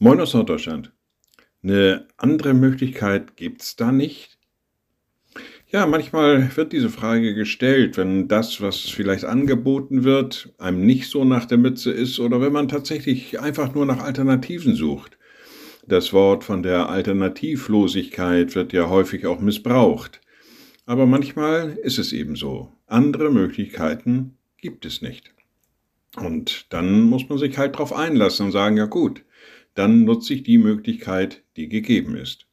Moin aus Norddeutschland. Eine andere Möglichkeit gibt's da nicht? Ja, manchmal wird diese Frage gestellt, wenn das, was vielleicht angeboten wird, einem nicht so nach der Mütze ist oder wenn man tatsächlich einfach nur nach Alternativen sucht. Das Wort von der Alternativlosigkeit wird ja häufig auch missbraucht. Aber manchmal ist es eben so. Andere Möglichkeiten gibt es nicht. Und dann muss man sich halt drauf einlassen und sagen, ja gut, dann nutze ich die Möglichkeit, die gegeben ist.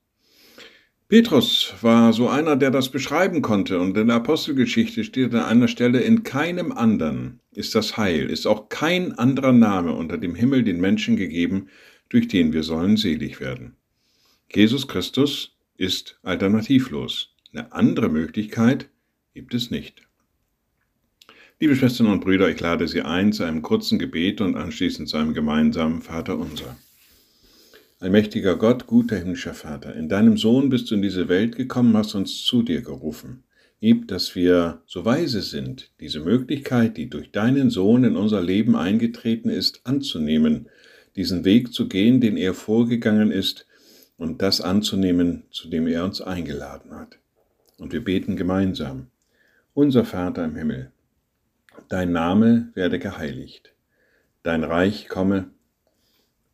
Petrus war so einer, der das beschreiben konnte, und in der Apostelgeschichte steht an einer Stelle, in keinem anderen ist das Heil, ist auch kein anderer Name unter dem Himmel den Menschen gegeben, durch den wir sollen selig werden. Jesus Christus ist alternativlos. Eine andere Möglichkeit gibt es nicht. Liebe Schwestern und Brüder, ich lade Sie ein zu einem kurzen Gebet und anschließend zu einem gemeinsamen Vater unser. Allmächtiger Gott, guter himmlischer Vater, in deinem Sohn bist du in diese Welt gekommen, hast uns zu dir gerufen. Gib, dass wir so weise sind, diese Möglichkeit, die durch deinen Sohn in unser Leben eingetreten ist, anzunehmen, diesen Weg zu gehen, den er vorgegangen ist, und das anzunehmen, zu dem er uns eingeladen hat. Und wir beten gemeinsam. Unser Vater im Himmel, dein Name werde geheiligt, dein Reich komme,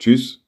Tschüss.